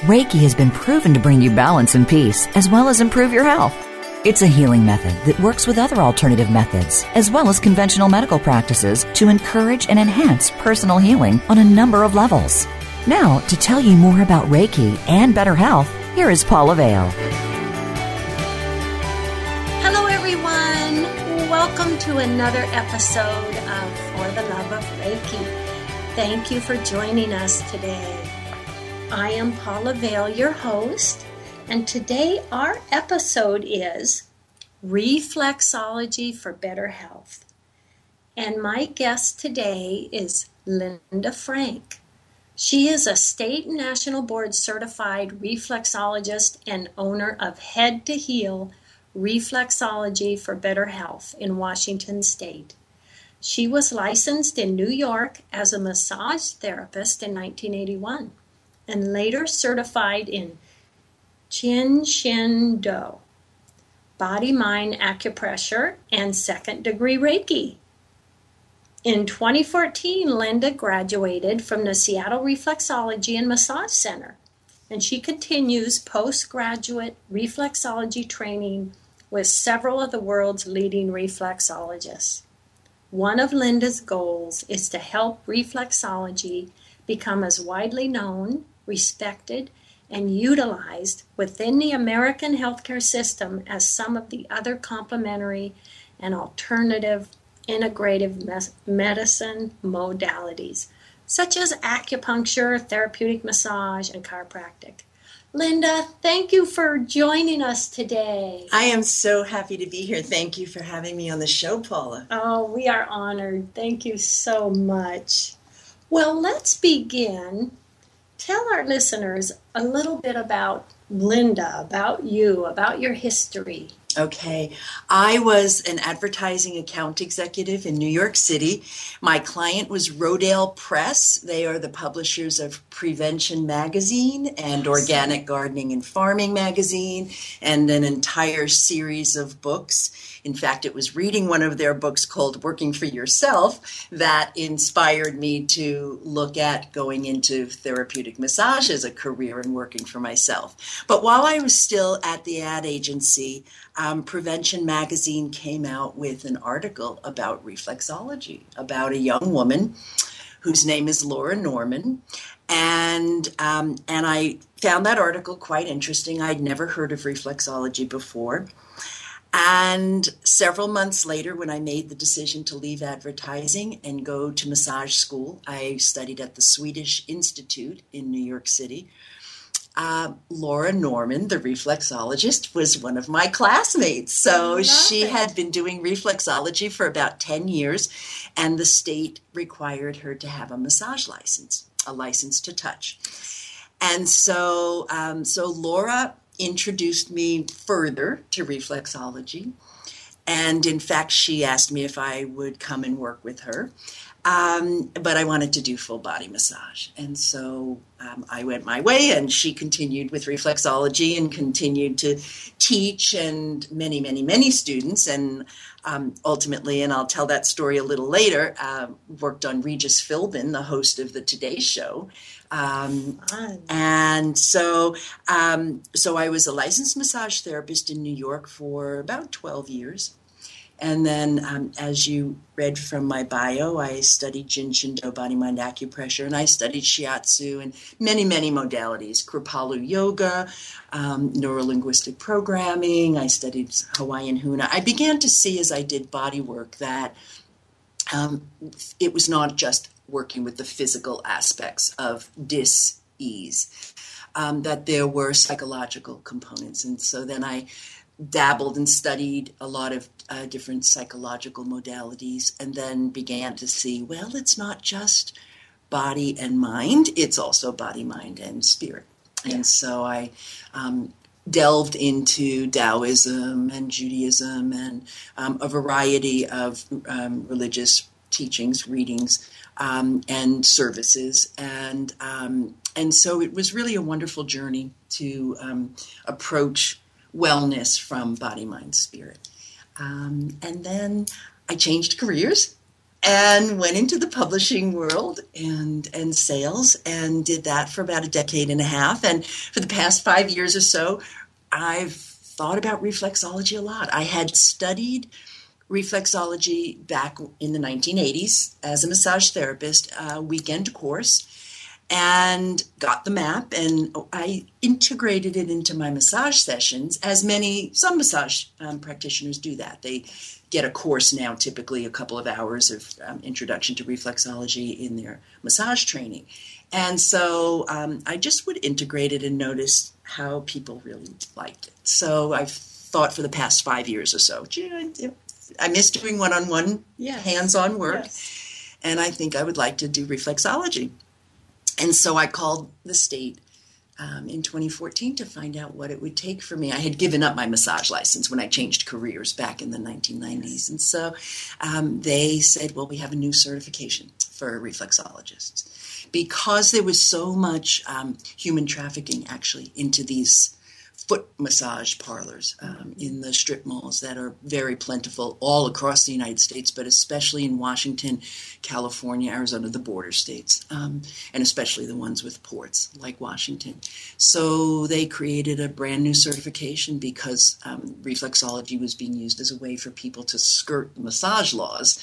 Reiki has been proven to bring you balance and peace, as well as improve your health. It's a healing method that works with other alternative methods, as well as conventional medical practices, to encourage and enhance personal healing on a number of levels. Now, to tell you more about Reiki and better health, here is Paula Vale. Hello, everyone. Welcome to another episode of For the Love of Reiki. Thank you for joining us today. I am Paula Vale, your host, and today our episode is Reflexology for Better Health. And my guest today is Linda Frank. She is a state and national board certified reflexologist and owner of Head to Heel Reflexology for Better Health in Washington State. She was licensed in New York as a massage therapist in 1981 and later certified in Jin Shin Do, body mind acupressure, and second degree Reiki. In 2014, Linda graduated from the Seattle Reflexology and Massage Center, and she continues postgraduate reflexology training with several of the world's leading reflexologists. One of Linda's goals is to help reflexology become as widely known, respected, and utilized within the American healthcare system as some of the other complementary and alternative integrative mes- medicine modalities, such as acupuncture, therapeutic massage, and chiropractic. Linda, thank you for joining us today. I am so happy to be here. Thank you for having me on the show, Paula. Oh, we are honored. Thank you so much. Well, let's begin. Tell our listeners a little bit about Linda, about you, about your history. Okay. I was an advertising account executive in New York City. My client was Rodale Press. They are the publishers of Prevention Magazine and Organic Gardening and Farming Magazine and an entire series of books. In fact, it was reading one of their books called Working for Yourself that inspired me to look at going into therapeutic massage as a career and working for myself. But while I was still at the ad agency, um, Prevention Magazine came out with an article about reflexology, about a young woman whose name is Laura Norman. And um, and I found that article quite interesting. I'd never heard of reflexology before. And several months later, when I made the decision to leave advertising and go to massage school, I studied at the Swedish Institute in New York City. Uh, Laura Norman, the reflexologist, was one of my classmates. So she it. had been doing reflexology for about 10 years, and the state required her to have a massage license, a license to touch. And so, um, so Laura introduced me further to reflexology. And in fact, she asked me if I would come and work with her. Um, but I wanted to do full body massage. And so um, I went my way, and she continued with reflexology and continued to teach and many, many, many students. And um, ultimately, and I'll tell that story a little later, uh, worked on Regis Philbin, the host of the Today Show. Um, and so, um, so I was a licensed massage therapist in New York for about 12 years. And then, um, as you read from my bio, I studied Jin Shin Do body mind acupressure, and I studied shiatsu and many, many modalities Kripalu yoga, um, neurolinguistic programming. I studied Hawaiian Huna. I began to see as I did body work that um, it was not just working with the physical aspects of dis ease, um, that there were psychological components. And so then I dabbled and studied a lot of uh, different psychological modalities and then began to see well, it's not just body and mind, it's also body, mind, and spirit. Yeah. And so I um, delved into Taoism and Judaism and um, a variety of um, religious teachings, readings, um, and services, and um, and so it was really a wonderful journey to um, approach wellness from body, mind, spirit. Um, and then I changed careers and went into the publishing world and and sales and did that for about a decade and a half and for the past 5 years or so I've thought about reflexology a lot. I had studied reflexology back in the 1980s as a massage therapist, weekend course, and got the map. And I integrated it into my massage sessions, as many, some massage um, practitioners do that. They get a course now, typically a couple of hours of um, introduction to reflexology in their massage training. And so um, I just would integrate it and notice how people really liked it. So I've thought for the past five years or so, I miss doing one on one hands on work. Yes. And I think I would like to do reflexology. And so I called the state um, in 2014 to find out what it would take for me. I had given up my massage license when I changed careers back in the 1990s. And so um, they said, well, we have a new certification for reflexologists. Because there was so much um, human trafficking actually into these foot massage parlors um, in the strip malls that are very plentiful all across the United States, but especially in Washington, California, Arizona, the border states, um, and especially the ones with ports like Washington. So they created a brand new certification because um, reflexology was being used as a way for people to skirt the massage laws.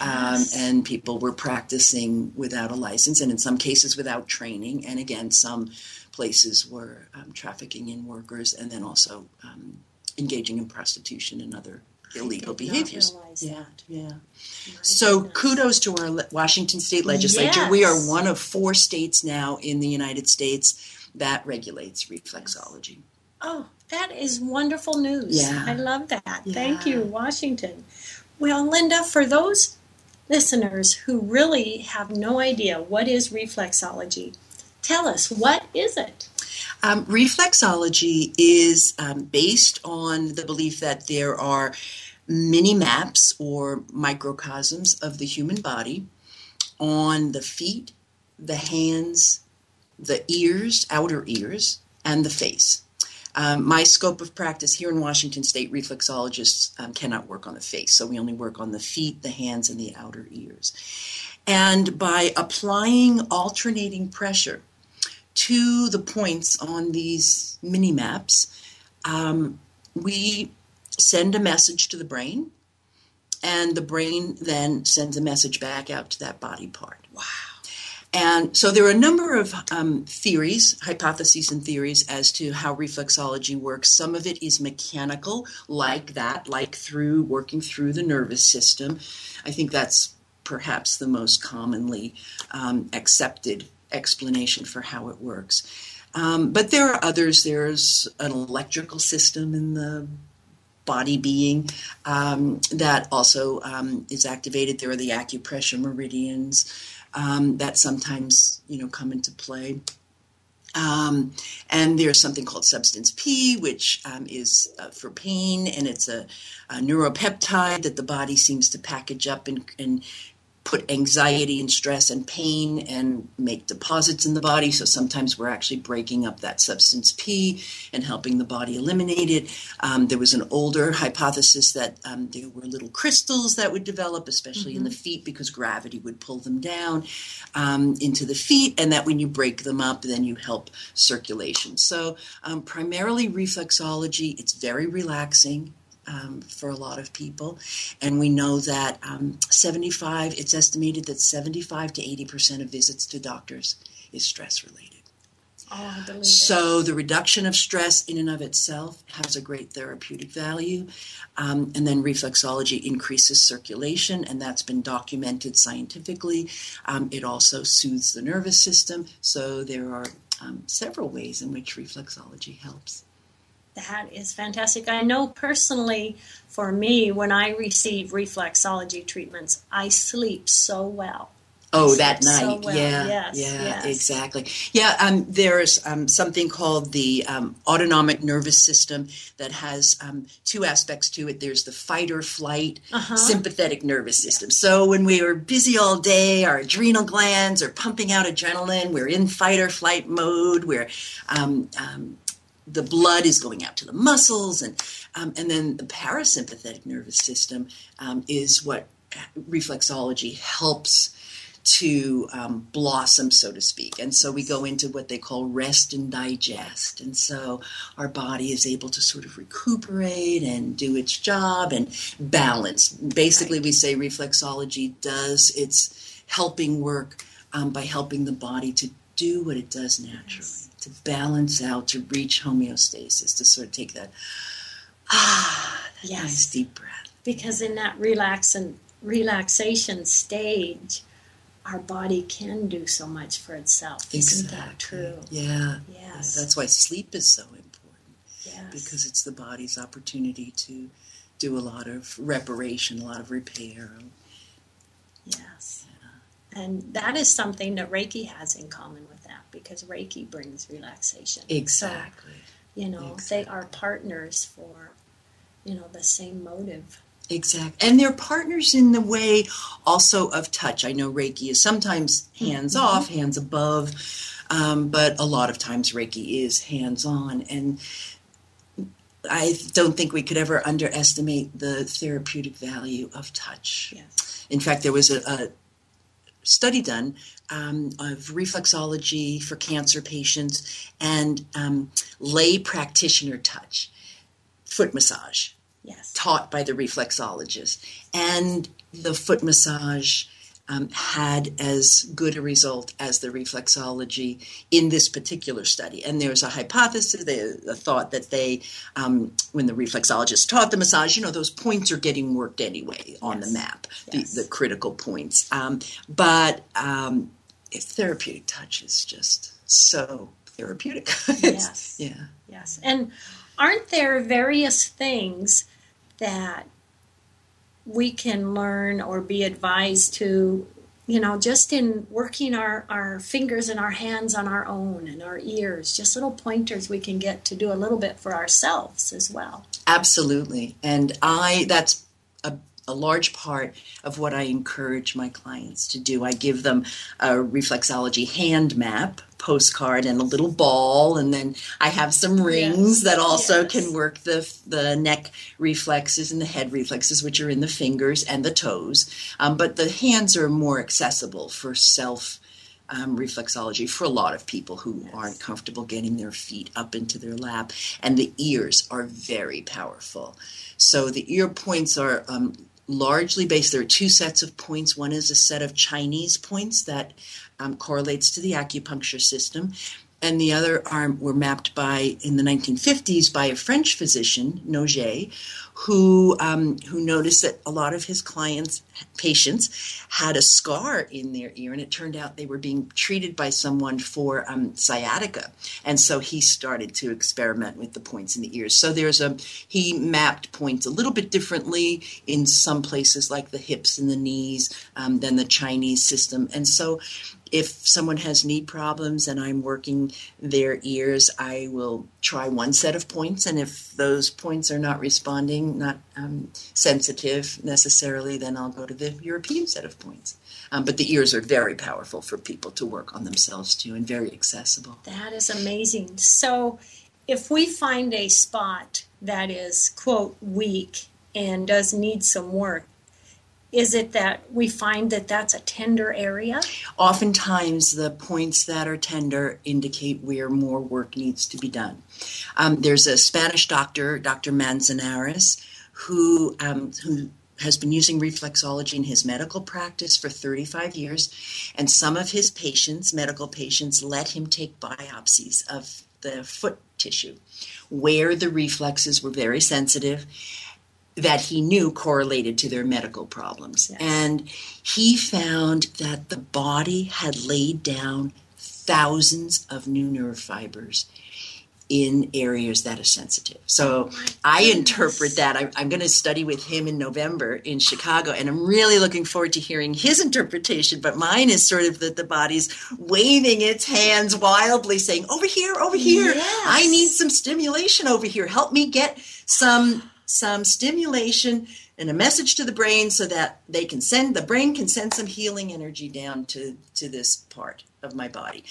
Um, yes. and people were practicing without a license, and in some cases without training, and again, some places were um, trafficking in workers and then also um, engaging in prostitution and other illegal behaviors. yeah, that. yeah. So kudos to our Washington State Legislature. Yes. We are one of four states now in the United States that regulates reflexology. Oh, that is wonderful news. Yeah. I love that. Yeah. Thank you, Washington. Well, Linda, for those listeners who really have no idea what is reflexology, Tell us, what is it? Um, reflexology is um, based on the belief that there are mini maps or microcosms of the human body on the feet, the hands, the ears, outer ears, and the face. Um, my scope of practice here in Washington State, reflexologists um, cannot work on the face, so we only work on the feet, the hands, and the outer ears. And by applying alternating pressure to the points on these mini maps, um, we send a message to the brain, and the brain then sends a message back out to that body part. Wow. And so there are a number of um, theories, hypotheses, and theories as to how reflexology works. Some of it is mechanical, like that, like through working through the nervous system. I think that's perhaps the most commonly um, accepted explanation for how it works. Um, but there are others. There's an electrical system in the body being um, that also um, is activated. There are the acupressure meridians um, that sometimes you know come into play. Um, and there's something called substance P, which um, is uh, for pain, and it's a, a, neuropeptide that the body seems to package up and, and put anxiety and stress and pain and make deposits in the body. So sometimes we're actually breaking up that substance P and helping the body eliminate it. Um, there was an older hypothesis that um, there were little crystals that would develop, especially mm-hmm. in the mm-hmm. feet, because gravity would pull them down um, into the feet, and that when you break them up, then you help circulation. So um, primarily reflexology, it's very relaxing um, for a lot of people. And we know that um, 75, it's estimated that 75 to 80% of visits to doctors is stress related. Oh, so it. the reduction of stress in and of itself has a great therapeutic value. Um, and then reflexology increases circulation, and that's been documented scientifically. Um, it also soothes the nervous system. So there are um, several ways in which reflexology helps. That is fantastic. I know personally for me, when I receive reflexology treatments, I sleep so well. Oh, that night. So well. Yeah, yes, yeah, yes. exactly. Yeah, um, there's um, something called the um, autonomic nervous system that has um, two aspects to it. There's the fight or flight Uh-huh. sympathetic nervous system. So when we are busy all day, our adrenal glands are pumping out adrenaline. We're in fight or flight mode. We're um, um, the blood is going out to the muscles, and um, and then the parasympathetic nervous system um, is what reflexology helps to um, blossom, so to speak. And so we go into what they call rest and digest. And so our body is able to sort of recuperate and do its job and balance. Basically, we say reflexology does its helping work um, by helping the body to do what it does naturally, to balance out, to reach homeostasis, to sort of take that, ah, that Yes. nice deep breath. Because in that relax and relaxation stage, our body can do so much for itself. Isn't that true? Yeah. Yes. That's why sleep is so important Yes. because it's the body's opportunity to do a lot of reparation, a lot of repair. Yes. And that is something that Reiki has in common with that because Reiki brings relaxation. Exactly. So, you know, they are partners for, you know, the same motive. Exactly. And they're partners in the way also of touch. I know Reiki is sometimes hands off, hands above, um, but a lot of times Reiki is hands on. And I don't think we could ever underestimate the therapeutic value of touch. Yes. In fact, there was a, a study done um, of reflexology for cancer patients and um, lay practitioner touch, foot massage Yes. taught by the reflexologist. And the foot massage um, had as good a result as the reflexology in this particular study. And there's a hypothesis, the, a thought that they, um, when the reflexologist taught the massage, you know, those points are getting worked anyway on the map, Yes. the, the critical points. Um, but um, if therapeutic touch is just so therapeutic. Yes. Yeah. Yes. And aren't there various things that we can learn or be advised to, you know, just in working our, our fingers and our hands on our own and our ears, just little pointers we can get to do a little bit for ourselves as well. Absolutely. And I, that's a, a large part of what I encourage my clients to do. I give them a reflexology hand map postcard and a little ball and then I have some rings Yes. that also Yes. can work the the neck reflexes and the head reflexes which are in the fingers and the toes um, but the hands are more accessible for self um, reflexology for a lot of people who aren't comfortable getting their feet up into their lap. And the ears are very powerful. So the ear points are um, largely based. There are two sets of points. One is a set of Chinese points that um, correlates to the acupuncture system. And the other arm were mapped by in the 1950s by a French physician, Nogier, who um, who noticed that a lot of his clients, patients, had a scar in their ear, and it turned out they were being treated by someone for um, sciatica, and so he started to experiment with the points in the ears. So there's a he mapped points a little bit differently in some places, like the hips and the knees, um, than the Chinese system, and so if someone has knee problems and I'm working their ears, I will try one set of points. And if those points are not responding, not um, sensitive necessarily, then I'll go to the European set of points. Um, but the ears are very powerful for people to work on themselves too and very accessible. That is amazing. So, if we find a spot that is, quote, weak and does need some work, is it that we find that that's a tender area? Oftentimes, the points that are tender indicate where more work needs to be done. Um, there's a Spanish doctor, Dr. Manzanares, who um, who has been using reflexology in his medical practice for 35 years, and some of his patients, medical patients, let him take biopsies of the foot tissue where the reflexes were very sensitive that he knew correlated to their medical problems. Yes. And he found that the body had laid down thousands of new nerve fibers in areas that are sensitive. So Oh I interpret that. I, I'm going to study with him in November in Chicago, and I'm really looking forward to hearing his interpretation. But mine is sort of that the body's waving its hands wildly, saying, Over here, over here. Yes. I need some stimulation over here. Help me get some some stimulation and a message to the brain so that they can send the brain can send some healing energy down to to this part of my body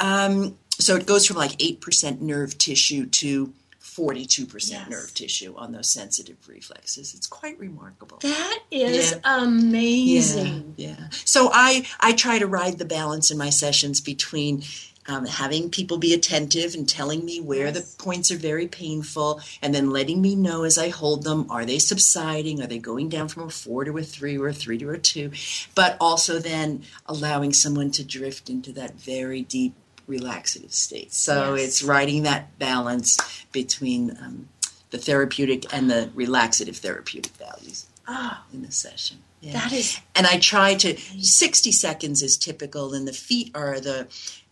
um, so it goes from like 8% nerve tissue to 42% Yes. nerve tissue on those sensitive reflexes it's quite remarkable That is Yeah. amazing. yeah, yeah. So I I try to ride the balance in my sessions between um, having people be attentive and telling me where the points are very painful, and then letting me know as I hold them are they subsiding, are they going down from a four to a three or a three to a two, but also then allowing someone to drift into that very deep relaxative state. So Yes. it's riding that balance between um, the therapeutic and the relaxative therapeutic values Oh, in the session. Yeah. that is and I try to 60 seconds is typical, and the feet are the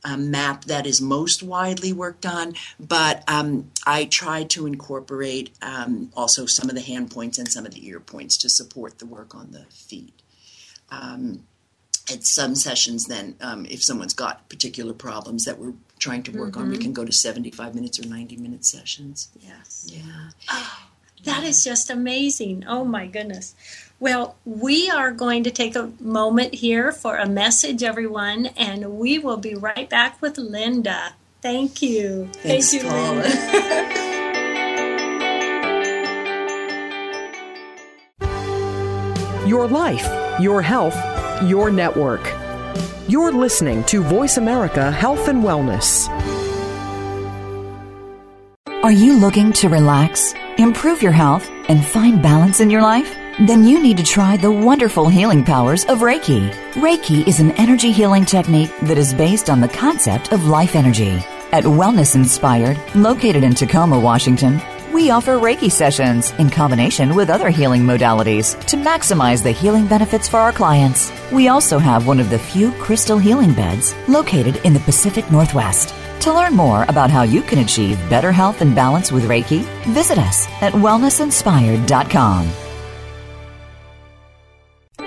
um, map that is most widely worked on. But um, I try to incorporate um, also some of the hand points and some of the ear points to support the work on the feet. Um, at some sessions, then, um, if someone's got particular problems that we're trying to work on, we can go to 75 minutes or 90 minute sessions. yes. Yeah. That is just amazing. Oh my goodness. Well, we are going to take a moment here for a message, everyone, and we will be right back with Linda. Thank you. Thanks, Thank you, Paula. Linda. Your life, your health, your network. You're listening to Voice America Health and Wellness. Are you looking to relax, improve your health, and find balance in your life? Then you need to try the wonderful healing powers of Reiki. Reiki is an energy healing technique that is based on the concept of life energy. At Wellness Inspired, located in Tacoma, Washington, we offer Reiki sessions in combination with other healing modalities to maximize the healing benefits for our clients. We also have one of the few crystal healing beds located in the Pacific Northwest. To learn more about how you can achieve better health and balance with Reiki, visit us at wellnessinspired.com.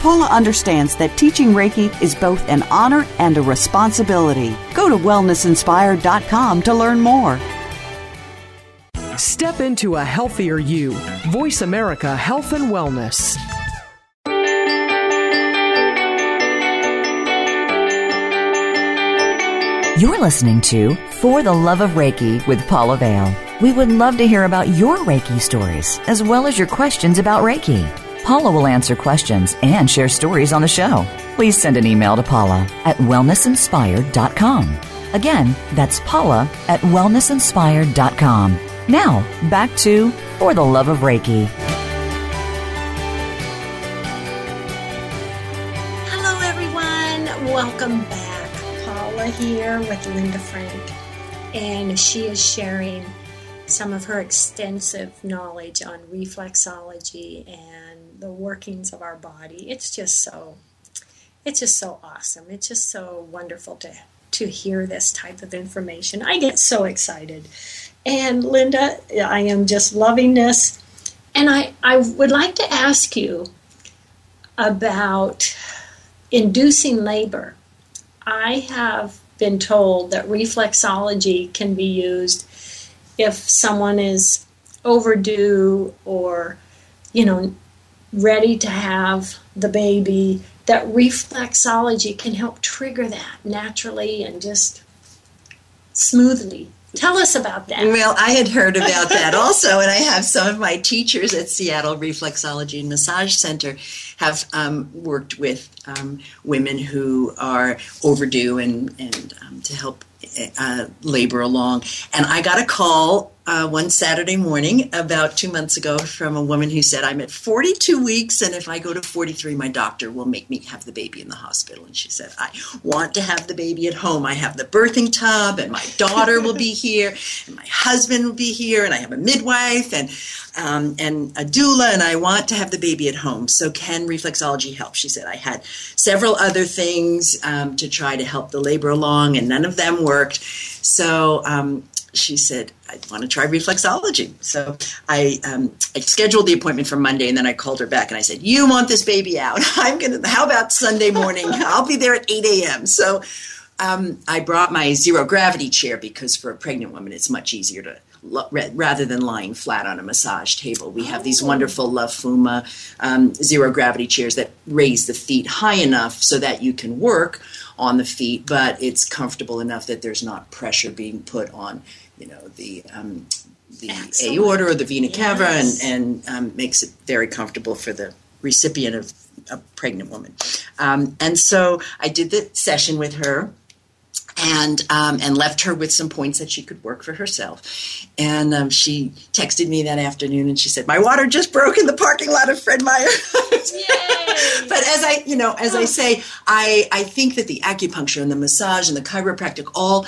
Paula understands that teaching Reiki is both an honor and a responsibility. Go to wellnessinspired.com to learn more. Step into a healthier you. Voice America Health and Wellness. You're listening to For the Love of Reiki with Paula Vale. We would love to hear about your Reiki stories, as well as your questions about Reiki. Paula will answer questions and share stories on the show. Please send an email to Paula at wellnessinspired.com. Again, that's Paula at wellnessinspired.com. Now, back to For the Love of Reiki. Hello, everyone. Welcome back. Paula here with Linda Frank, and she is sharing some of her extensive knowledge on reflexology and the workings of our body. It's just so it's just so awesome. It's just so wonderful to to hear this type of information. I get so excited. And Linda, I am just loving this. And I, I would like to ask you about inducing labor. I have been told that reflexology can be used if someone is overdue or, you know, ready to have the baby, that reflexology can help trigger that naturally and just smoothly. Tell us about that. Well, I had heard about that also, and I have some of my teachers at Seattle Reflexology and Massage Center have um, worked with um, women who are overdue and, and um, to help uh, labor along. And I got a call uh, one Saturday morning about two months ago from a woman who said, I'm at 42 weeks, and if I go to 43, my doctor will make me have the baby in the hospital. And she said, I want to have the baby at home. I have the birthing tub, and my daughter will be here, and my husband will be here, and I have a midwife and um, and a doula, and I want to have the baby at home. So, can reflexology help? She said, I had several other things um, to try to help the labor along, and none of them worked. So, um, she said, I want to try reflexology. So I, um, I scheduled the appointment for Monday and then I called her back and I said, You want this baby out? I'm going to, how about Sunday morning? I'll be there at 8 a.m. So um, I brought my zero gravity chair because for a pregnant woman, it's much easier to, rather than lying flat on a massage table. We have these oh. wonderful Lafuma um, zero gravity chairs that raise the feet high enough so that you can work on the feet, but it's comfortable enough that there's not pressure being put on, you know, the um, the Excellent. aorta or the vena cava, yes. and, and um, makes it very comfortable for the recipient of a pregnant woman. Um, and so I did the session with her and um, and left her with some points that she could work for herself. And um, she texted me that afternoon, and she said, "My water just broke in the parking lot of Fred Meyer." but as I, you know, as I say, I I think that the acupuncture and the massage and the chiropractic all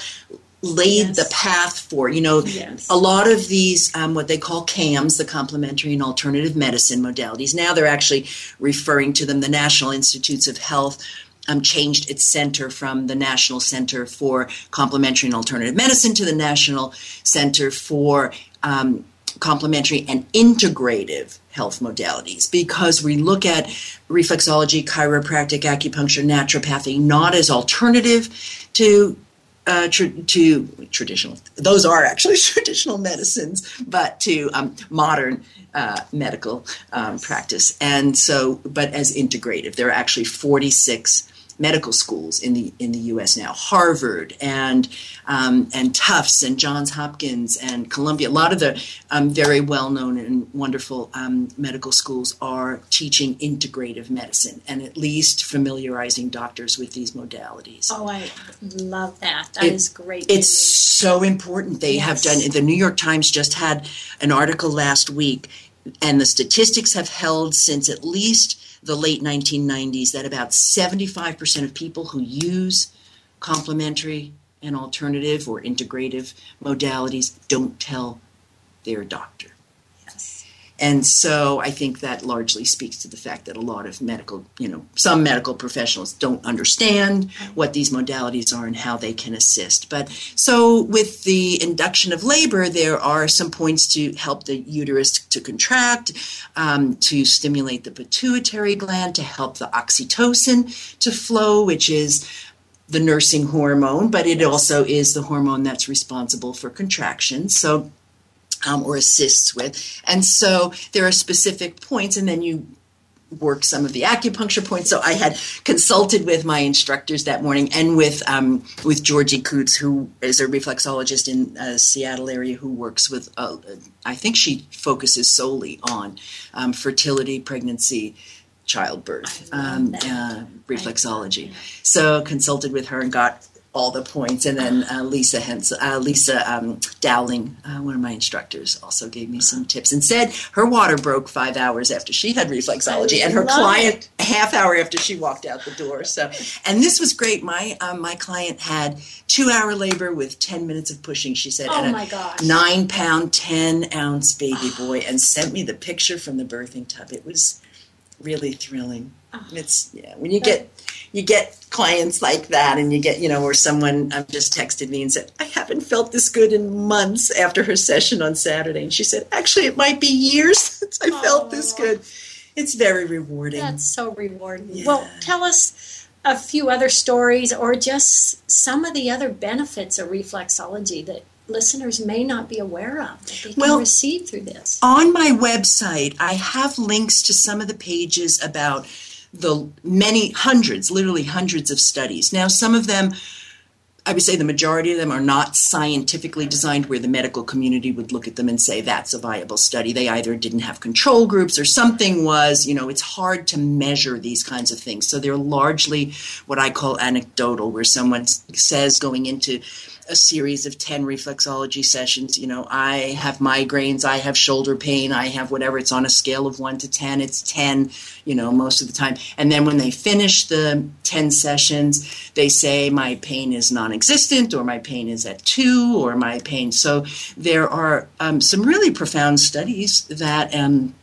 laid yes. the path for you know yes. a lot of these um, what they call cams the complementary and alternative medicine modalities now they're actually referring to them the national institutes of health um, changed its center from the National Center for Complementary and Alternative Medicine to the National Center for um, Complementary and Integrative Health Modalities because we look at reflexology, chiropractic, acupuncture, naturopathy not as alternative to uh, to traditional. Those are actually traditional medicines, but to um, modern uh, medical um, practice. And so, but as integrative, there are actually 46 medical schools in the in the U.S. now, Harvard and um, and Tufts and Johns Hopkins and Columbia. A lot of the um, very well known and wonderful um, medical schools are teaching integrative medicine and at least familiarizing doctors with these modalities. Oh, I love that. That it, is great. It's so important. They yes. have done. The New York Times just had an article last week, and the statistics have held since at least the late 1990s that about 75% of people who use complementary and alternative or integrative modalities don't tell their doctor. And so I think that largely speaks to the fact that a lot of medical, you know, some medical professionals don't understand what these modalities are and how they can assist. But so with the induction of labor, there are some points to help the uterus to contract, um, to stimulate the pituitary gland, to help the oxytocin to flow, which is the nursing hormone, but it also is the hormone that's responsible for contraction. So um, or assists with. And so there are specific points, and then you work some of the acupuncture points. So I had consulted with my instructors that morning and with um, with Georgie Coots, who is a reflexologist in uh, Seattle area who works with. Uh, I think she focuses solely on um, fertility, pregnancy, childbirth, um, uh, reflexology. So consulted with her and got all the points. And then uh, Lisa Hens- uh, Lisa um, Dowling, uh, one of my instructors, also gave me some tips and said her water broke five hours after she had reflexology, and her client it. half hour after she walked out the door. So, and this was great. My um, my client had two hour labor with ten minutes of pushing. She said, "Oh my gosh, nine pound, ten ounce baby boy," and sent me the picture from the birthing tub. It was really thrilling. Oh. It's yeah, when you get you get clients like that and you get you know or someone um, just texted me and said i haven't felt this good in months after her session on saturday and she said actually it might be years since i oh. felt this good it's very rewarding that's so rewarding yeah. well tell us a few other stories or just some of the other benefits of reflexology that listeners may not be aware of that they can well, receive through this on my website i have links to some of the pages about the many hundreds, literally hundreds of studies. Now, some of them I would say the majority of them are not scientifically designed where the medical community would look at them and say that's a viable study. They either didn't have control groups or something was, you know, it's hard to measure these kinds of things. So they're largely what I call anecdotal, where someone says going into a series of 10 reflexology sessions. You know, I have migraines, I have shoulder pain, I have whatever. It's on a scale of 1 to 10. It's 10, you know, most of the time. And then when they finish the 10 sessions, they say my pain is non existent or my pain is at 2 or my pain. So there are um, some really profound studies that. Um,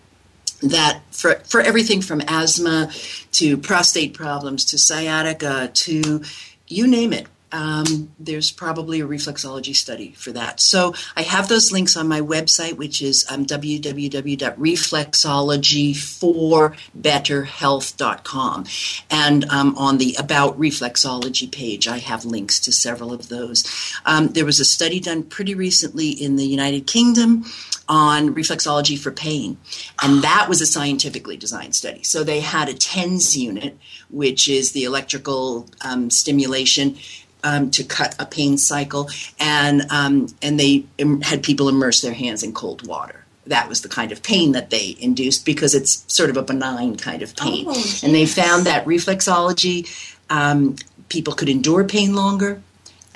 that for, for everything from asthma to prostate problems to sciatica to you name it, um, there's probably a reflexology study for that. So I have those links on my website, which is um, www.reflexologyforbetterhealth.com. And um, on the About Reflexology page, I have links to several of those. Um, there was a study done pretty recently in the United Kingdom on reflexology for pain, and that was a scientifically designed study. So they had a TENS unit, which is the electrical um, stimulation um, to cut a pain cycle, and um, and they Im- had people immerse their hands in cold water. That was the kind of pain that they induced because it's sort of a benign kind of pain. Oh, and they found that reflexology, um, people could endure pain longer,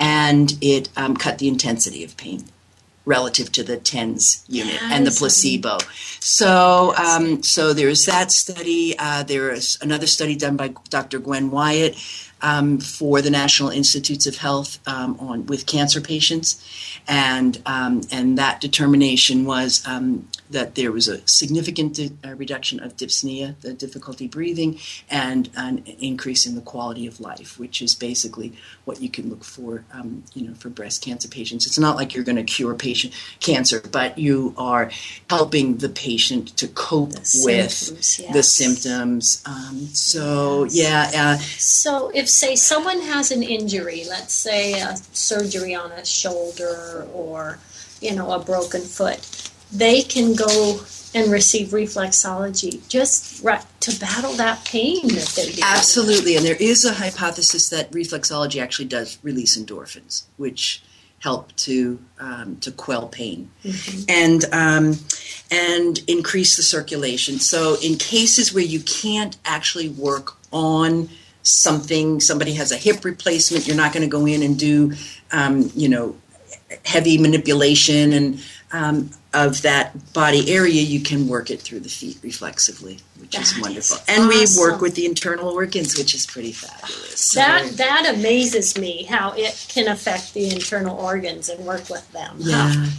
and it um, cut the intensity of pain relative to the TENS unit and the placebo. So, um, so there's that study. Uh, there is another study done by Dr. Gwen Wyatt um, for the National Institutes of Health um, on with cancer patients, and um, and that determination was um, that there was a significant di- uh, reduction of dyspnea, the difficulty breathing, and an increase in the quality of life, which is basically what you can look for, um, you know, for breast cancer patients. It's not like you're going to cure patient cancer, but you are helping the patient to cope the with symptoms, yes. the symptoms. Um, so yes. yeah. Uh, so if say someone has an injury, let's say a surgery on a shoulder or you know a broken foot, they can go and receive reflexology just right, to battle that pain that they're dealing Absolutely, and there is a hypothesis that reflexology actually does release endorphins, which help to um, to quell pain mm-hmm. and um, and increase the circulation. So in cases where you can't actually work on something, somebody has a hip replacement, you're not going to go in and do, um, you know, heavy manipulation and um, of that body area, you can work it through the feet reflexively, which that is wonderful. Is and awesome. we work with the internal organs, which is pretty fabulous. So. That that amazes me how it can affect the internal organs and work with them. Yeah. Huh?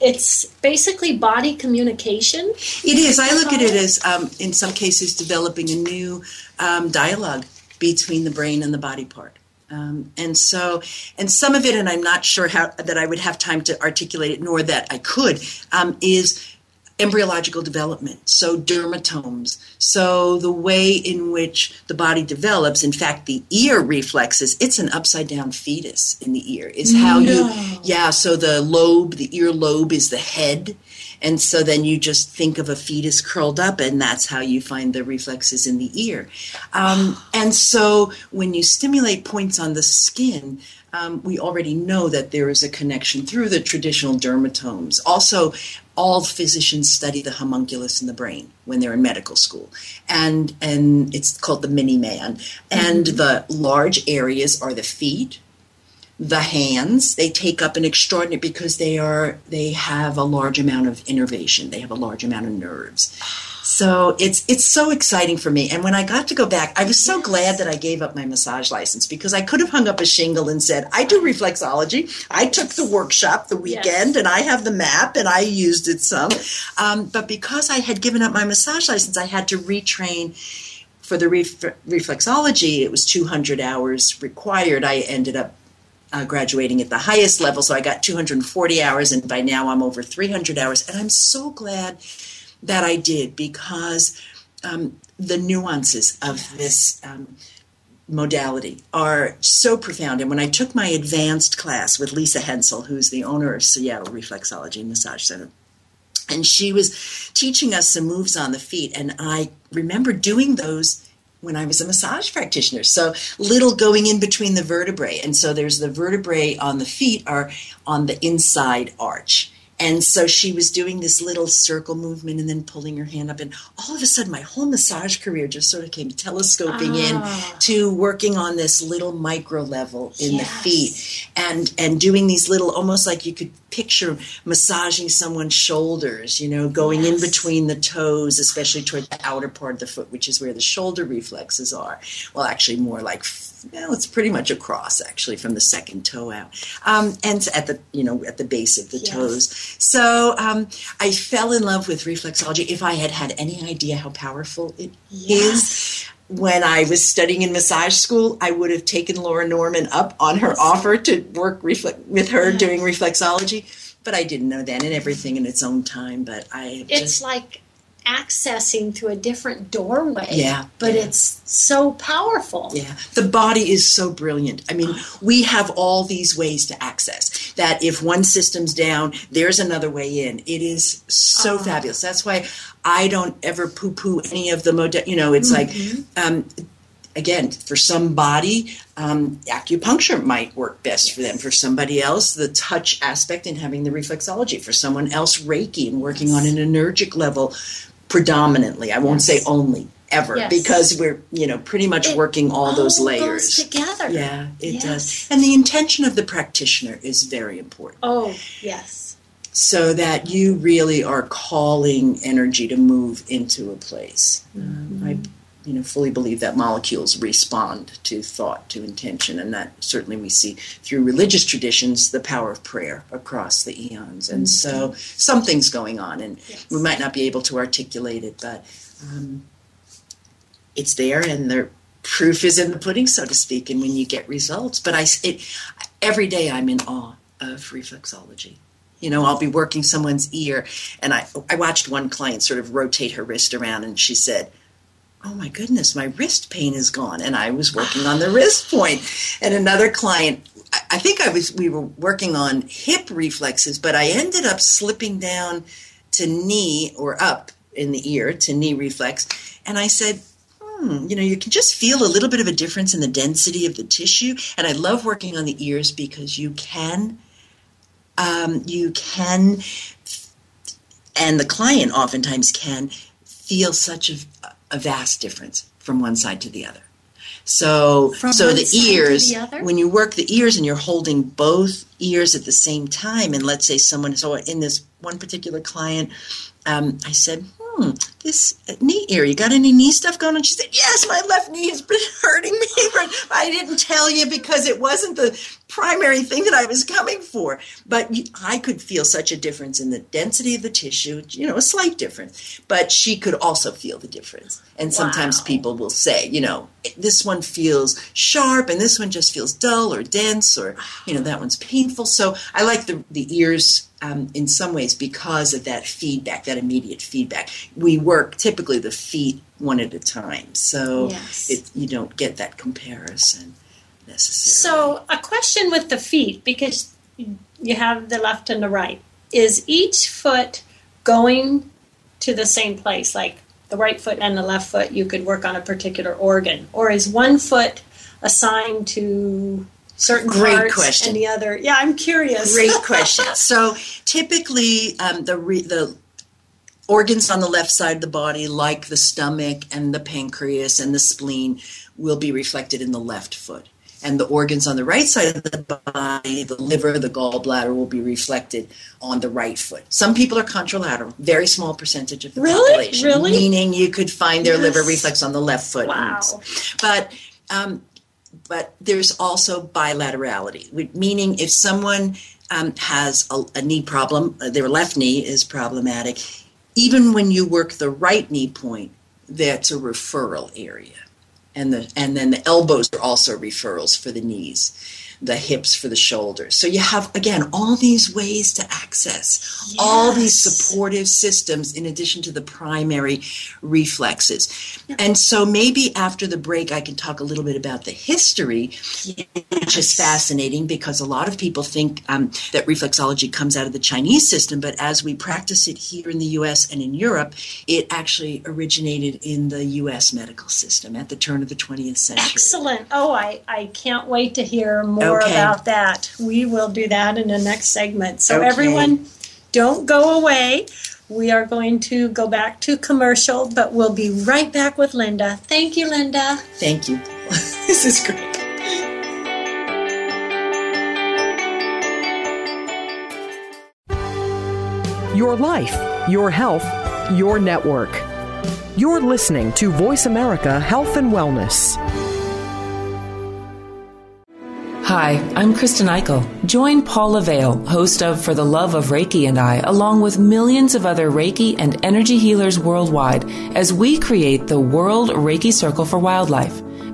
it's basically body communication. It is. I look at it as, um, in some cases, developing a new um, dialogue between the brain and the body part. Um, and so, and some of it, and I'm not sure how that I would have time to articulate it, nor that I could, um, is embryological development, so dermatomes, so the way in which the body develops. In fact, the ear reflexes, it's an upside down fetus in the ear, is how no. you, yeah, so the lobe, the ear lobe is the head. And so then you just think of a fetus curled up, and that's how you find the reflexes in the ear. Um, and so when you stimulate points on the skin, um, we already know that there is a connection through the traditional dermatomes. Also, all physicians study the homunculus in the brain when they're in medical school, and and it's called the mini man. And mm-hmm. the large areas are the feet, the hands. They take up an extraordinary because they are they have a large amount of innervation. They have a large amount of nerves. So it's it's so exciting for me. And when I got to go back, I was so glad that I gave up my massage license because I could have hung up a shingle and said, I do reflexology. I took the workshop the weekend yes. and I have the map and I used it some. Um, but because I had given up my massage license, I had to retrain for the ref- reflexology. It was 200 hours required. I ended up uh, graduating at the highest level, so I got 240 hours, and by now I'm over 300 hours. And I'm so glad that I did because um, the nuances of this um, modality are so profound. And when I took my advanced class with Lisa Hensel, who's the owner of Seattle Reflexology Massage Center, and she was teaching us some moves on the feet, and I remember doing those when I was a massage practitioner. So little going in between the vertebrae. And so there's the vertebrae on the feet are on the inside arch. And so she was doing this little circle movement and then pulling her hand up. And all of a sudden, my whole massage career just sort of came telescoping in Ah. to working on this little micro level in the feet and, and doing these little, almost like you could picture massaging someone's shoulders, you know, going in between the toes, especially toward the outer part of the foot, which is where the shoulder reflexes are. Well, actually, more like well, it's pretty much across actually from the second toe out, um, and at the you know at the base of the Yes. toes. So um, I fell in love with reflexology. If I had had any idea how powerful it is, Yes. when I was studying in massage school, I would have taken Laura Norman up on her offer to work refle- with her doing reflexology. But I didn't know then, and everything in its own time. But I It's just like accessing through a different doorway. Yeah, But yeah. it's so powerful. Yeah, the body is so brilliant. I mean, we have all these ways to access that if one system's down, there's another way in. It is so fabulous. That's why I don't ever poo poo any of the model. You know, it's like, um, again, for somebody, um, acupuncture might work best for them. For somebody else, the touch aspect and having the reflexology. For someone else, Reiki and working on an energic level predominantly. I won't say only ever Yes. because we're you know pretty much It working all those layers together. yeah it Yes. does and the intention of the practitioner is very important Oh, yes. so that you really are calling energy to move into a place um, i you know fully believe that molecules respond to thought to intention and that certainly we see through religious traditions the power of prayer across the eons. And so something's going on and we might not be able to articulate it but um, it's there and the proof is in the pudding so to speak and when you get results. But i it every day i'm in awe of reflexology. You know i'll be working someone's ear and i i watched one client sort of rotate her wrist around and she said oh my goodness my wrist pain is gone. And i was working on the wrist point. And another client I- think i was we were working on hip reflexes but i ended up slipping down to knee or up in the ear to knee reflex. And i said hmm, you know, you can just feel a little bit of a difference in the density of the tissue. And I love working on the ears because you can, um, you can, and the client oftentimes can feel such a, a vast difference from one side to the other. So, From so the ears, the when you work the ears and you're holding both ears at the same time, and let's say someone, so in this one particular client, um, I said, hmm, this knee ear, you got any knee stuff going on? She said, yes, my left knee has been hurting me. But I didn't tell you because it wasn't the primary thing that I was coming for. But I could feel such a difference in the density of the tissue, you know, a slight difference. But she could also feel the difference. And sometimes Wow. people will say, you know, this one feels sharp and this one just feels dull or dense or, you know, that one's painful. So I like the, the ears um, in some ways because of that feedback, that immediate feedback. We work typically the feet one at a time. So Yes. it, you don't get that comparison necessarily. So, a question with the feet, because you have the left and the right. Is each foot going to the same place? Like the right foot and the left foot, you could work on a particular organ? Or is one foot assigned to certain Great parts question. and the other? Yeah, I'm curious. Great question. So typically, um, the re- the organs on the left side of the body, like the stomach and the pancreas and the spleen, will be reflected in the left foot. And the organs on the right side of the body, the liver, the gallbladder, will be reflected on the right foot. Some people are contralateral, very small percentage of the Really? population. Really? Meaning you could find their liver reflex on the left foot. Wow. But um, but there's also bilaterality, meaning if someone um, has a, a knee problem, uh, their left knee is problematic, even when you work the right knee point, that's a referral area. And, the, and then the elbows are also referrals for the knees. The hips for the shoulders. So you have, again, all these ways to access yes. all these supportive systems in addition to the primary reflexes. And so maybe after the break, I can talk a little bit about the history, yes. which is fascinating because a lot of people think um, that reflexology comes out of the Chinese system, but as we practice it here in the US and in Europe, it actually originated in the US medical system at the turn of the 20th century. Excellent. Oh, I, I can't wait to hear more okay. about that. We will do that in the next segment. So, okay. everyone, don't go away. We are going to go back to commercial, but we'll be right back with Linda. Thank you, Linda. Thank you. this is great. Your life, your health, your network. You're listening to Voice America Health and Wellness. Hi, I'm Kristen Eichel. Join Paula Vale, host of For the Love of Reiki and I, along with millions of other Reiki and energy healers worldwide, as we create the World Reiki Circle for Wildlife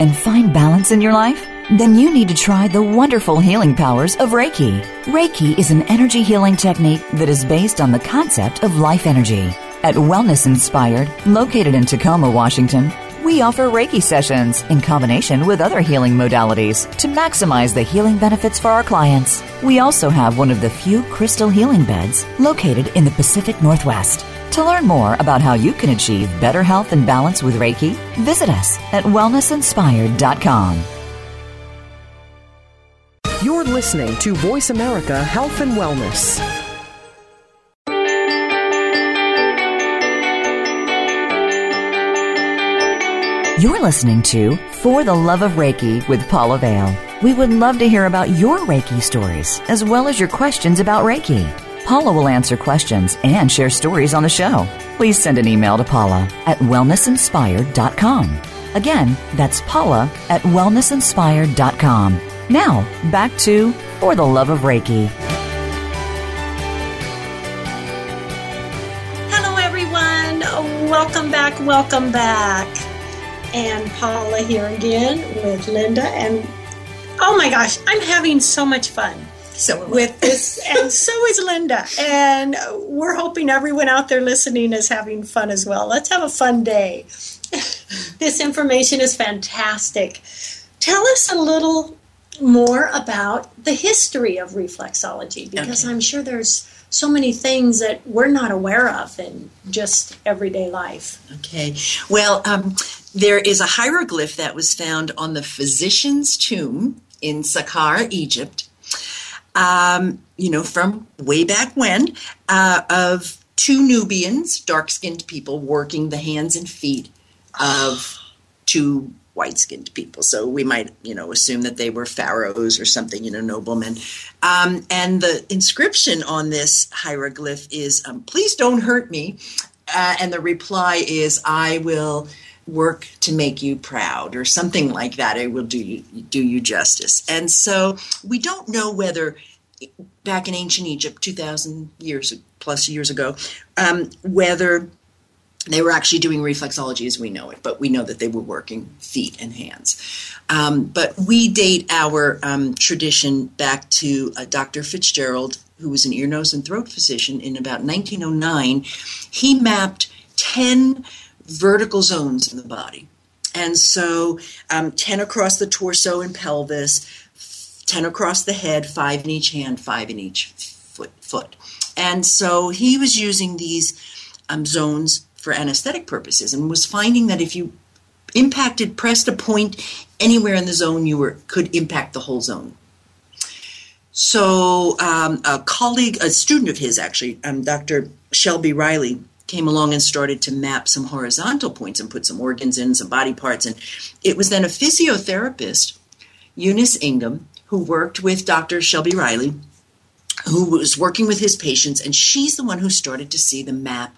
and find balance in your life? Then you need to try the wonderful healing powers of Reiki. Reiki is an energy healing technique that is based on the concept of life energy. At Wellness Inspired, located in Tacoma, Washington, we offer Reiki sessions in combination with other healing modalities to maximize the healing benefits for our clients. We also have one of the few crystal healing beds located in the Pacific Northwest. To learn more about how you can achieve better health and balance with Reiki, visit us at wellnessinspired.com. You're listening to Voice America Health and Wellness. You're listening to For the Love of Reiki with Paula Vale. We would love to hear about your Reiki stories as well as your questions about Reiki. Paula will answer questions and share stories on the show. Please send an email to Paula at wellnessinspired.com. Again, that's Paula at wellnessinspired.com. Now, back to For the Love of Reiki. Hello, everyone. Welcome back. Welcome back. And Paula here again with Linda. And oh my gosh, I'm having so much fun so with this, and so is Linda. And we're hoping everyone out there listening is having fun as well. Let's have a fun day. this information is fantastic. Tell us a little more about the history of reflexology because okay. I'm sure there's so many things that we're not aware of in just everyday life. Okay. Well, um, there is a hieroglyph that was found on the physician's tomb in Saqqara, Egypt um, you know, from way back when, uh, of two Nubians, dark skinned people, working the hands and feet of two white skinned people. So we might, you know, assume that they were pharaohs or something, you know, noblemen. Um, and the inscription on this hieroglyph is, um, please don't hurt me. Uh, and the reply is, I will work to make you proud or something like that it will do you do you justice. And so we don't know whether back in ancient egypt 2000 years plus years ago um, whether they were actually doing reflexology as we know it but we know that they were working feet and hands. Um, but we date our um, tradition back to uh, dr fitzgerald who was an ear nose and throat physician in about 1909 he mapped 10 vertical zones in the body. And so um, 10 across the torso and pelvis, 10 across the head, five in each hand, five in each foot. foot. And so he was using these um, zones for anesthetic purposes and was finding that if you impacted, pressed a point anywhere in the zone, you were could impact the whole zone. So um, a colleague, a student of his actually, um, Dr. Shelby Riley, came along and started to map some horizontal points and put some organs in, some body parts. And it was then a physiotherapist, Eunice Ingham, who worked with Dr. Shelby Riley, who was working with his patients, and she's the one who started to see the map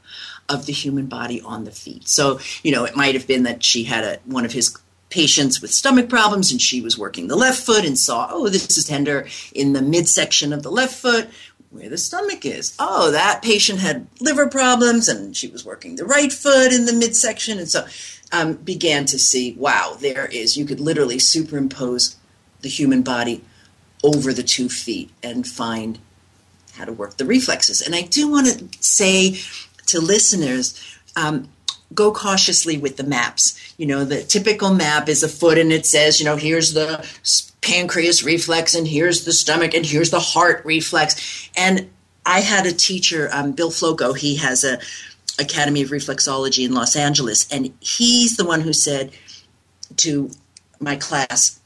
of the human body on the feet. So, you know, it might have been that she had a, one of his patients with stomach problems and she was working the left foot and saw, oh, this is tender in the midsection of the left foot where the stomach is. Oh, that patient had liver problems and she was working the right foot in the midsection. And so um, began to see, wow, there is, you could literally superimpose the human body over the two feet and find how to work the reflexes. And I do want to say to listeners, um, go cautiously with the maps. You know, the typical map is a foot and it says, you know, here's the pancreas reflex and here's the stomach and here's the heart reflex. And I had a teacher, um, Bill Flocco, he has a Academy of Reflexology in Los Angeles, and he's the one who said to my class,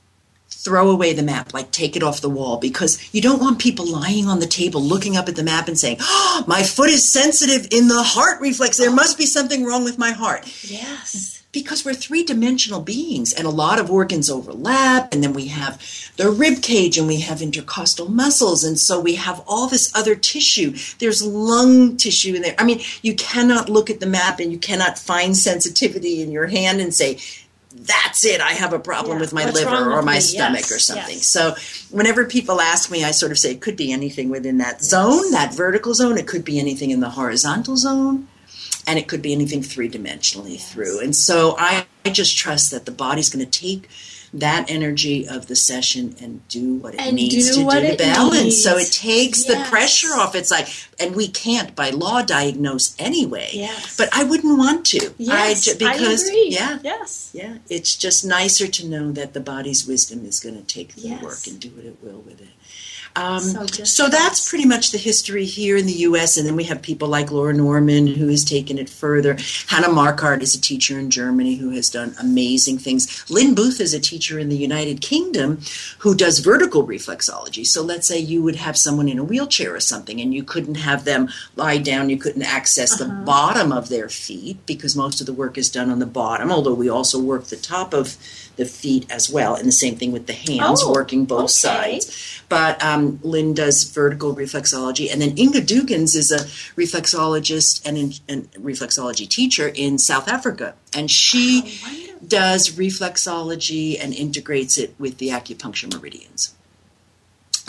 throw away the map, like take it off the wall, because you don't want people lying on the table looking up at the map and saying, oh, my foot is sensitive in the heart reflex. There must be something wrong with my heart. Yes. Because we're three dimensional beings and a lot of organs overlap, and then we have the rib cage and we have intercostal muscles, and so we have all this other tissue. There's lung tissue in there. I mean, you cannot look at the map and you cannot find sensitivity in your hand and say, that's it. I have a problem Yeah. with my What's liver or my stomach Yes, or something. yes. So, whenever people ask me, I sort of say it could be anything within that zone, that vertical zone. It could be anything in the horizontal zone, and it could be anything three dimensionally through. And so, I, I just trust that the body's going to take that energy of the session and do what it And needs do to do to balance. So it needs. takes the pressure off. It's like, and we can't by law diagnose anyway. Yes. But I wouldn't want to. I Yes. ju- because agree. yeah, Yes. yeah, it's just nicer to know that the body's wisdom is going to take the Yes. work and do what it will with it. Um, So so that's pretty much the history here in the U.S. And then we have people like Laura Norman who has taken it further. Hanne Marquardt is a teacher in Germany who has done amazing things. Lynn Booth is a teacher in the United Kingdom who does vertical reflexology. So let's say you would have someone in a wheelchair or something and you couldn't have them lie down, you couldn't access the Uh-huh. bottom of their feet because most of the work is done on the bottom, although we also work the top of the feet as well. And the same thing with the hands, Oh, working both okay. sides. But um, Lynn does vertical reflexology. And then Inge Dougans is a reflexologist and, and reflexology teacher in South Africa. And she Oh, does reflexology and integrates it with the acupuncture meridians.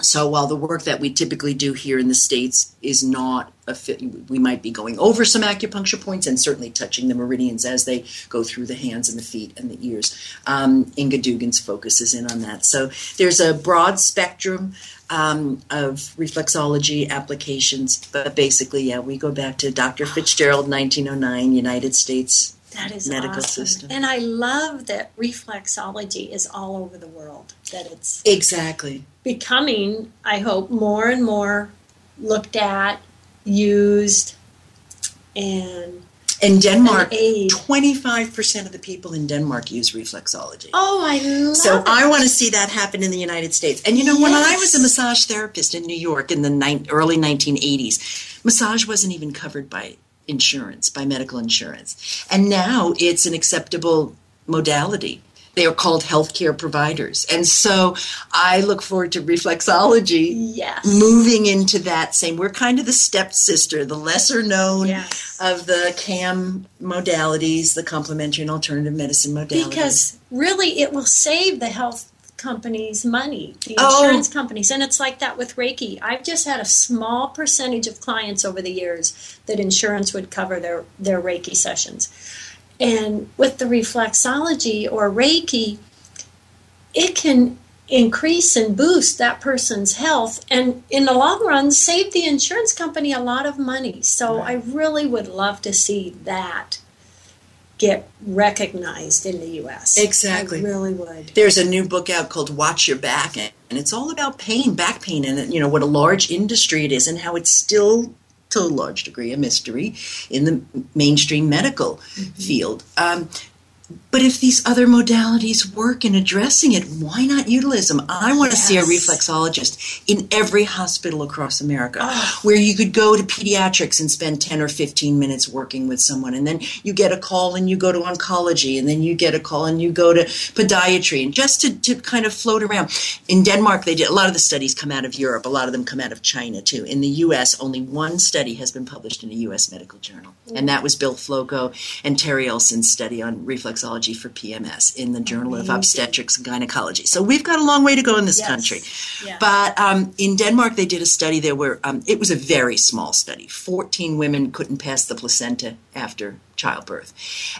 So while the work that we typically do here in the States is not a fit, we might be going over some acupuncture points and certainly touching the meridians as they go through the hands and the feet and the ears. Um, Inge Dougans focuses in on that. So there's a broad spectrum um, of reflexology applications, but basically, yeah, we go back to Dr. Fitzgerald, 1909, United States That is medical awesome. system. And I love that reflexology is all over the world. That it's Exactly. becoming, I hope, more and more looked at, used, and In Denmark, 25% of the people in Denmark use reflexology. oh, I love So it. I want to see that happen in the United States. And you know, when I was a massage therapist in New York in the ni- early 1980s, massage wasn't even covered by insurance, by medical insurance. And now it's an acceptable modality. They are called healthcare providers. And so I look forward to reflexology yes. moving into that same we're kind of the stepsister the lesser known Yes. of the cam modalities the complementary and alternative medicine modalities because really it will save the health companies money the Oh. insurance companies. And it's like that with reiki. I've just had a small percentage of clients over the years that insurance would cover their their reiki sessions. And with the reflexology or reiki it can increase and boost that person's health and in the long run save the insurance company a lot of money. So i really would love to see that get recognized in the us Exactly. i really would there's a new book out called watch your back and it's all about pain back pain and you know what a large industry it is and how it's still to a large degree, a mystery in the mainstream medical field. Um, but if these other modalities work in addressing it, why not utilize them? I want to see a reflexologist in every hospital across America where you could go to pediatrics and spend 10 or 15 minutes working with someone. And then you get a call and you go to oncology. And then you get a call and you go to podiatry. And just to, to kind of float around. In Denmark, they did a lot of the studies come out of Europe, a lot of them come out of China too. In the US, only one study has been published in a US medical journal. And that was Bill Flocco and Terry Oleson's study on reflexology for PMS in the Journal of Obstetrics and Gynecology. So we've got a long way to go in this Yes. country. Yeah. But um, in Denmark, they did a study there where um, it was a very small study. 14 women couldn't pass the placenta after childbirth.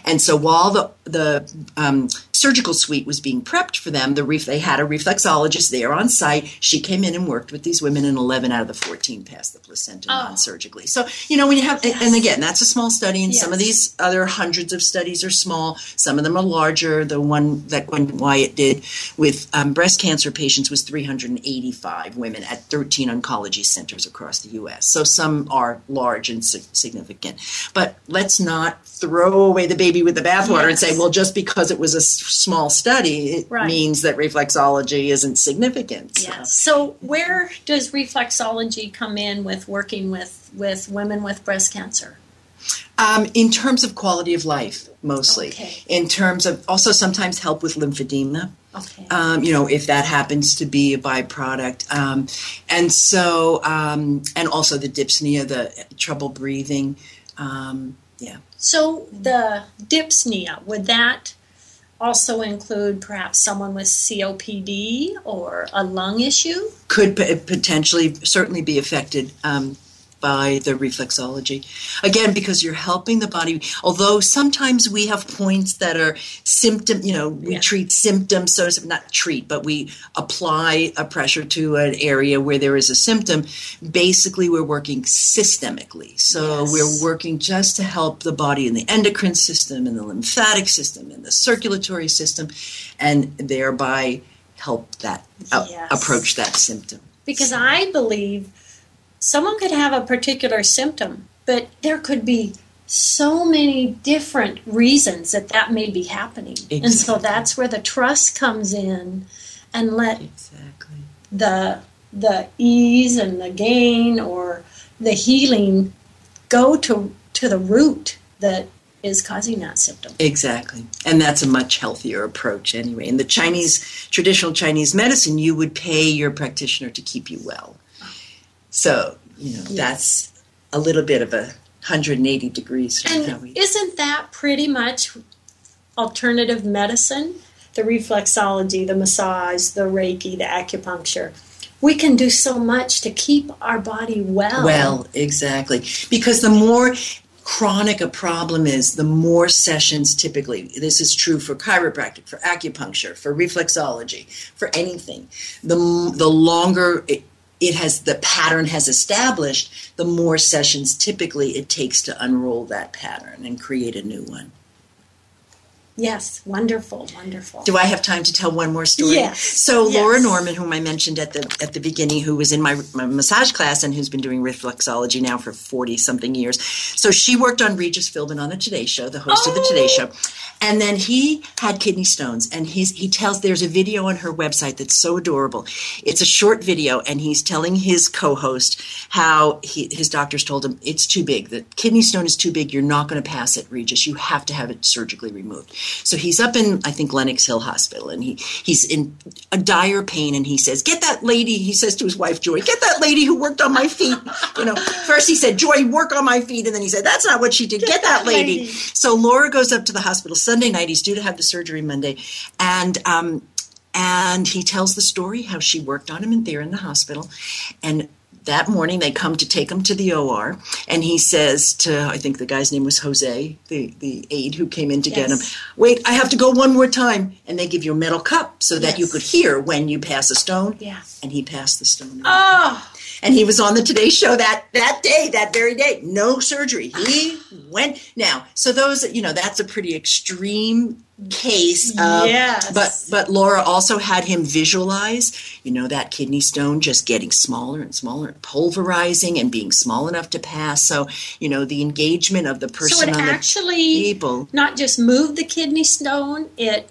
And so while the, the um, surgical suite was being prepped for them, the ref- they had a reflexologist there on site. She came in and worked with these women, and 11 out of the 14 passed the placenta Oh. non surgically. So, you know, when you have, and again, that's a small study, and some of these other hundreds of studies are small. Some of them are larger. The one that Gwen Wyatt did with um, breast cancer patients was 385 women at 13 oncology centers across the U.S. So some are large and sig- significant. But let's not throw away the baby with the bathwater and say, well, just because it was a small study, it Right. means that reflexology isn't significant. So- Yes. So where does reflexology come in with working with, with women with breast cancer? Um, in terms of quality of life, mostly. Okay. In terms of also sometimes help with lymphedema. Okay. Um, you know, if that happens to be a byproduct. Um, and so, um, and also the dyspnea, the trouble breathing. Um, yeah. So the dyspnea, would that also include perhaps someone with COPD or a lung issue? Could p- potentially, certainly be affected. Um, by the reflexology. Again, because you're helping the body, although sometimes we have points that are symptom, you know, we Yeah. treat symptoms, so to- not treat, but we apply a pressure to an area where there is a symptom. Basically, we're working systemically. So Yes. we're working just to help the body in the endocrine system, and the lymphatic system, and the circulatory system, and thereby help that uh, Yes. approach that symptom. Because I believe someone could have a particular symptom, but there could be so many different reasons that that may be happening. And so that's where the trust comes in and let Exactly. the the ease and the gain or the healing go to to the root that is causing that symptom. Exactly. And that's a much healthier approach anyway. In the Chinese, traditional Chinese medicine, you would pay your practitioner to keep you well. So, you know, that's a little bit of a 180 degrees And we. isn't that pretty much alternative medicine? The reflexology, the massage, the Reiki, the acupuncture. We can do so much to keep our body well. Well, exactly. Because the more chronic a problem is, the more sessions typically, this is true for chiropractic, for acupuncture, for reflexology, for anything, the, the longer it, it has, the pattern has established, the more sessions typically it takes to unroll that pattern and create a new one. Yes, wonderful, wonderful. Do I have time to tell one more story? Yes. So Yes. Laura Norman, whom I mentioned at the at the beginning, who was in my, my massage class and who's been doing reflexology now for forty something years. So she worked on Regis Philbin on the Today Show, the host of the Today oh! Show, and then he had kidney stones. And he's he tells there's a video on her website that's so adorable. It's a short video, and he's telling his co-host how he, his doctors told him it's too big. The kidney stone is too big. You're not going to pass it, Regis. You have to have it surgically removed. So he's up in I think Lenox Hill Hospital, and he he's in a dire pain, and he says, "Get that lady." He says to his wife Joy, "Get that lady who worked on my feet." You know, first he said, "Joy, work on my feet," and then he said, "That's not what she did. Get, that, that lady. lady. So Laura goes up to the hospital Sunday night. He's due to have the surgery Monday, and um, and he tells the story how she worked on him in there in the hospital, and that morning they come to take him to the OR, and he says to I think the guy's name was Jose, the the aide who came in to get him. Wait, I have to go one more time, and they give you a metal cup so that you could hear when you pass a stone. Yeah. and he passed the stone. Oh, And he was on the Today Show that that day, that very day. No surgery. He went now. So those, you know, that's a pretty extreme case of Yes. but but Laura also had him visualize you know that kidney stone just getting smaller and smaller and pulverizing and being small enough to pass so you know the engagement of the So person it on the actually table not just moved the kidney stone, it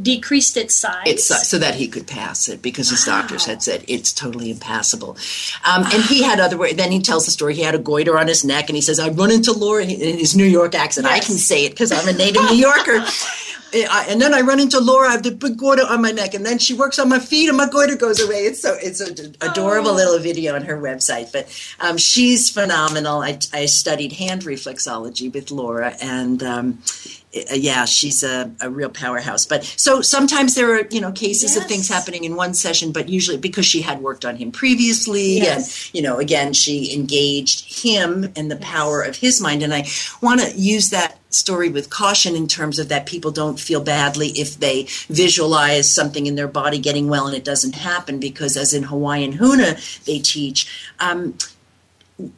decreased its size. it's uh, so that he could pass it because his doctors had said it's totally impassable um, and he had other way then he tells the story he had a goiter on his neck and he says i run into laura in his new york accent i can say it because i'm a native new yorker and then I run into Laura. I have the big goiter on my neck, and then she works on my feet, and my goiter goes away. It's so it's an adorable Oh. little video on her website. But um, she's phenomenal. I, I studied hand reflexology with Laura, and um, uh, yeah, she's a, a real powerhouse. But so sometimes there are you know cases of things happening in one session, but usually because she had worked on him previously, Yes. and you know, again, she engaged him and the power of his mind. And I want to use that story with caution in terms of that people don't feel badly if they visualize something in their body getting well and it doesn't happen, because as in Hawaiian Huna, they teach. Um,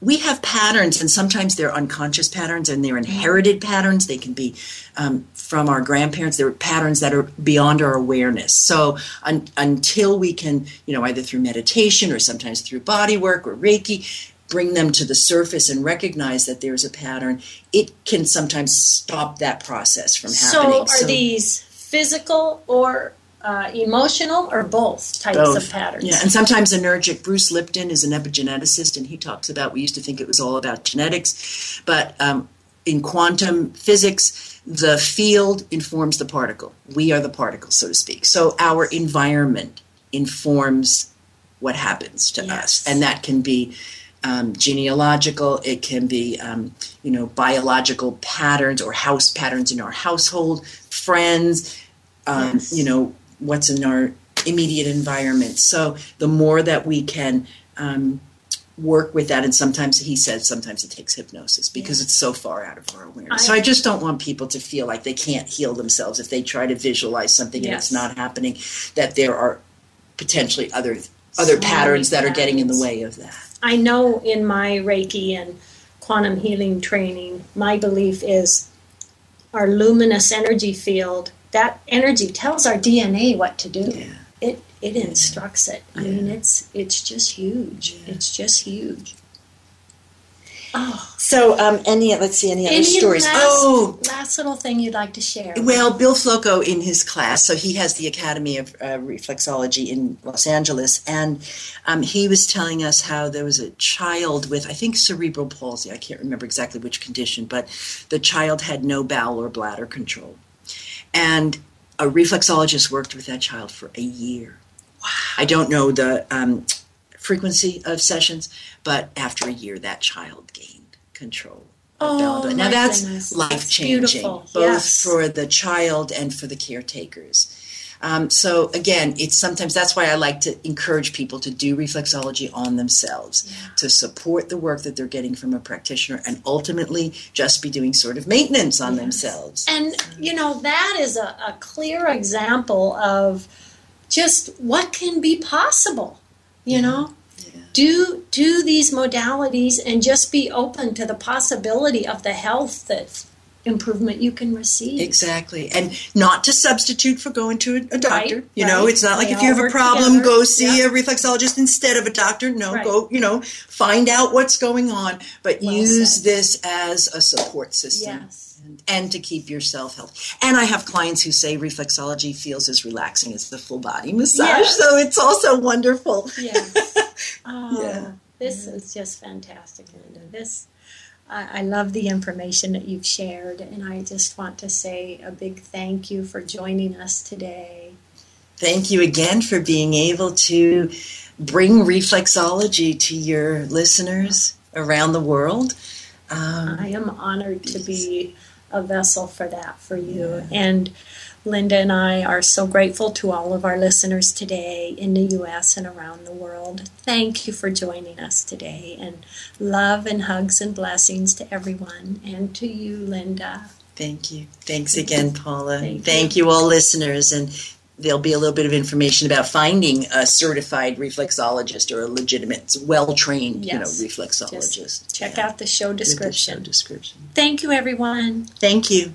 we have patterns, and sometimes they're unconscious patterns and they're inherited patterns. They can be um, from our grandparents. They're patterns that are beyond our awareness. So un- until we can, you know, either through meditation or sometimes through body work or Reiki, bring them to the surface and recognize that there's a pattern, it can sometimes stop that process from happening. So are these physical or uh, emotional or both types Both. of patterns? Yeah, and sometimes energic. Bruce Lipton is an epigeneticist, and he talks about we used to think it was all about genetics, but um, in quantum physics, the field informs the particle. We are the particle, so to speak. So our environment informs what happens to Yes. us, and that can be. Um, genealogical, it can be, um, you know, biological patterns or house patterns in our household, friends, um, Yes. you know, what's in our immediate environment. So the more that we can um, work with that, and sometimes he says sometimes it takes hypnosis because it's so far out of our awareness. so I- I just don't want people to feel like they can't heal themselves if they try to visualize something and it's not happening. That there are potentially other other So patterns that are getting in the way of that. I know in my Reiki and quantum healing training, my belief is our luminous energy field, that energy tells our DNA what to do. Yeah. It it instructs it. I mean it's it's just huge. It's just huge. Oh, So, um, any let's see, any other any stories? last, Oh. last little thing you'd like to share? Well, Bill Flocco in his class, so he has the Academy of uh, Reflexology in Los Angeles, and um, he was telling us how there was a child with, I think, cerebral palsy. I can't remember exactly which condition, but the child had no bowel or bladder control. And a reflexologist worked with that child for a year. Wow. I don't know the um, frequency of sessions, but after a year, that child gained control. of Oh. Now that's goodness. life changing, both Yes. for the child and for the caretakers. Um, so again, it's sometimes that's why I like to encourage people to do reflexology on themselves to support the work that they're getting from a practitioner, and ultimately just be doing sort of maintenance on themselves. And you know that is a, a clear example of just what can be possible. You know, do do these modalities and just be open to the possibility of the health that improvement you can receive. Exactly, and not to substitute for going to a, doctor. Right, you know, right. it's not like They if you have a problem, together. go see Yeah. a reflexologist instead of a doctor. No, Right. go, you know, find out what's going on, but Well use said. this as a support system. Yes. And, and to keep yourself healthy. And I have clients who say reflexology feels as relaxing as the full body massage, Yes. so it's also wonderful. Yes. Oh, Yeah. this mm-hmm. is just fantastic, Linda. This, I, I love the information that you've shared, and I just want to say a big thank you for joining us today. Thank you again for being able to bring reflexology to your listeners around the world. Um, I am honored to be a vessel for that for you. And Linda and I are so grateful to all of our listeners today in the U.S. and around the world. Thank you for joining us today. And love and hugs and blessings to everyone and to you, Linda. Thank you. Thanks again, Paula. Thank Thank, you. you. all listeners. And there'll be a little bit of information about finding a certified reflexologist or a legitimate, well trained, Yes. you know, reflexologist. Just check Yeah. out the show With the show description. description. Thank you, everyone. Thank you.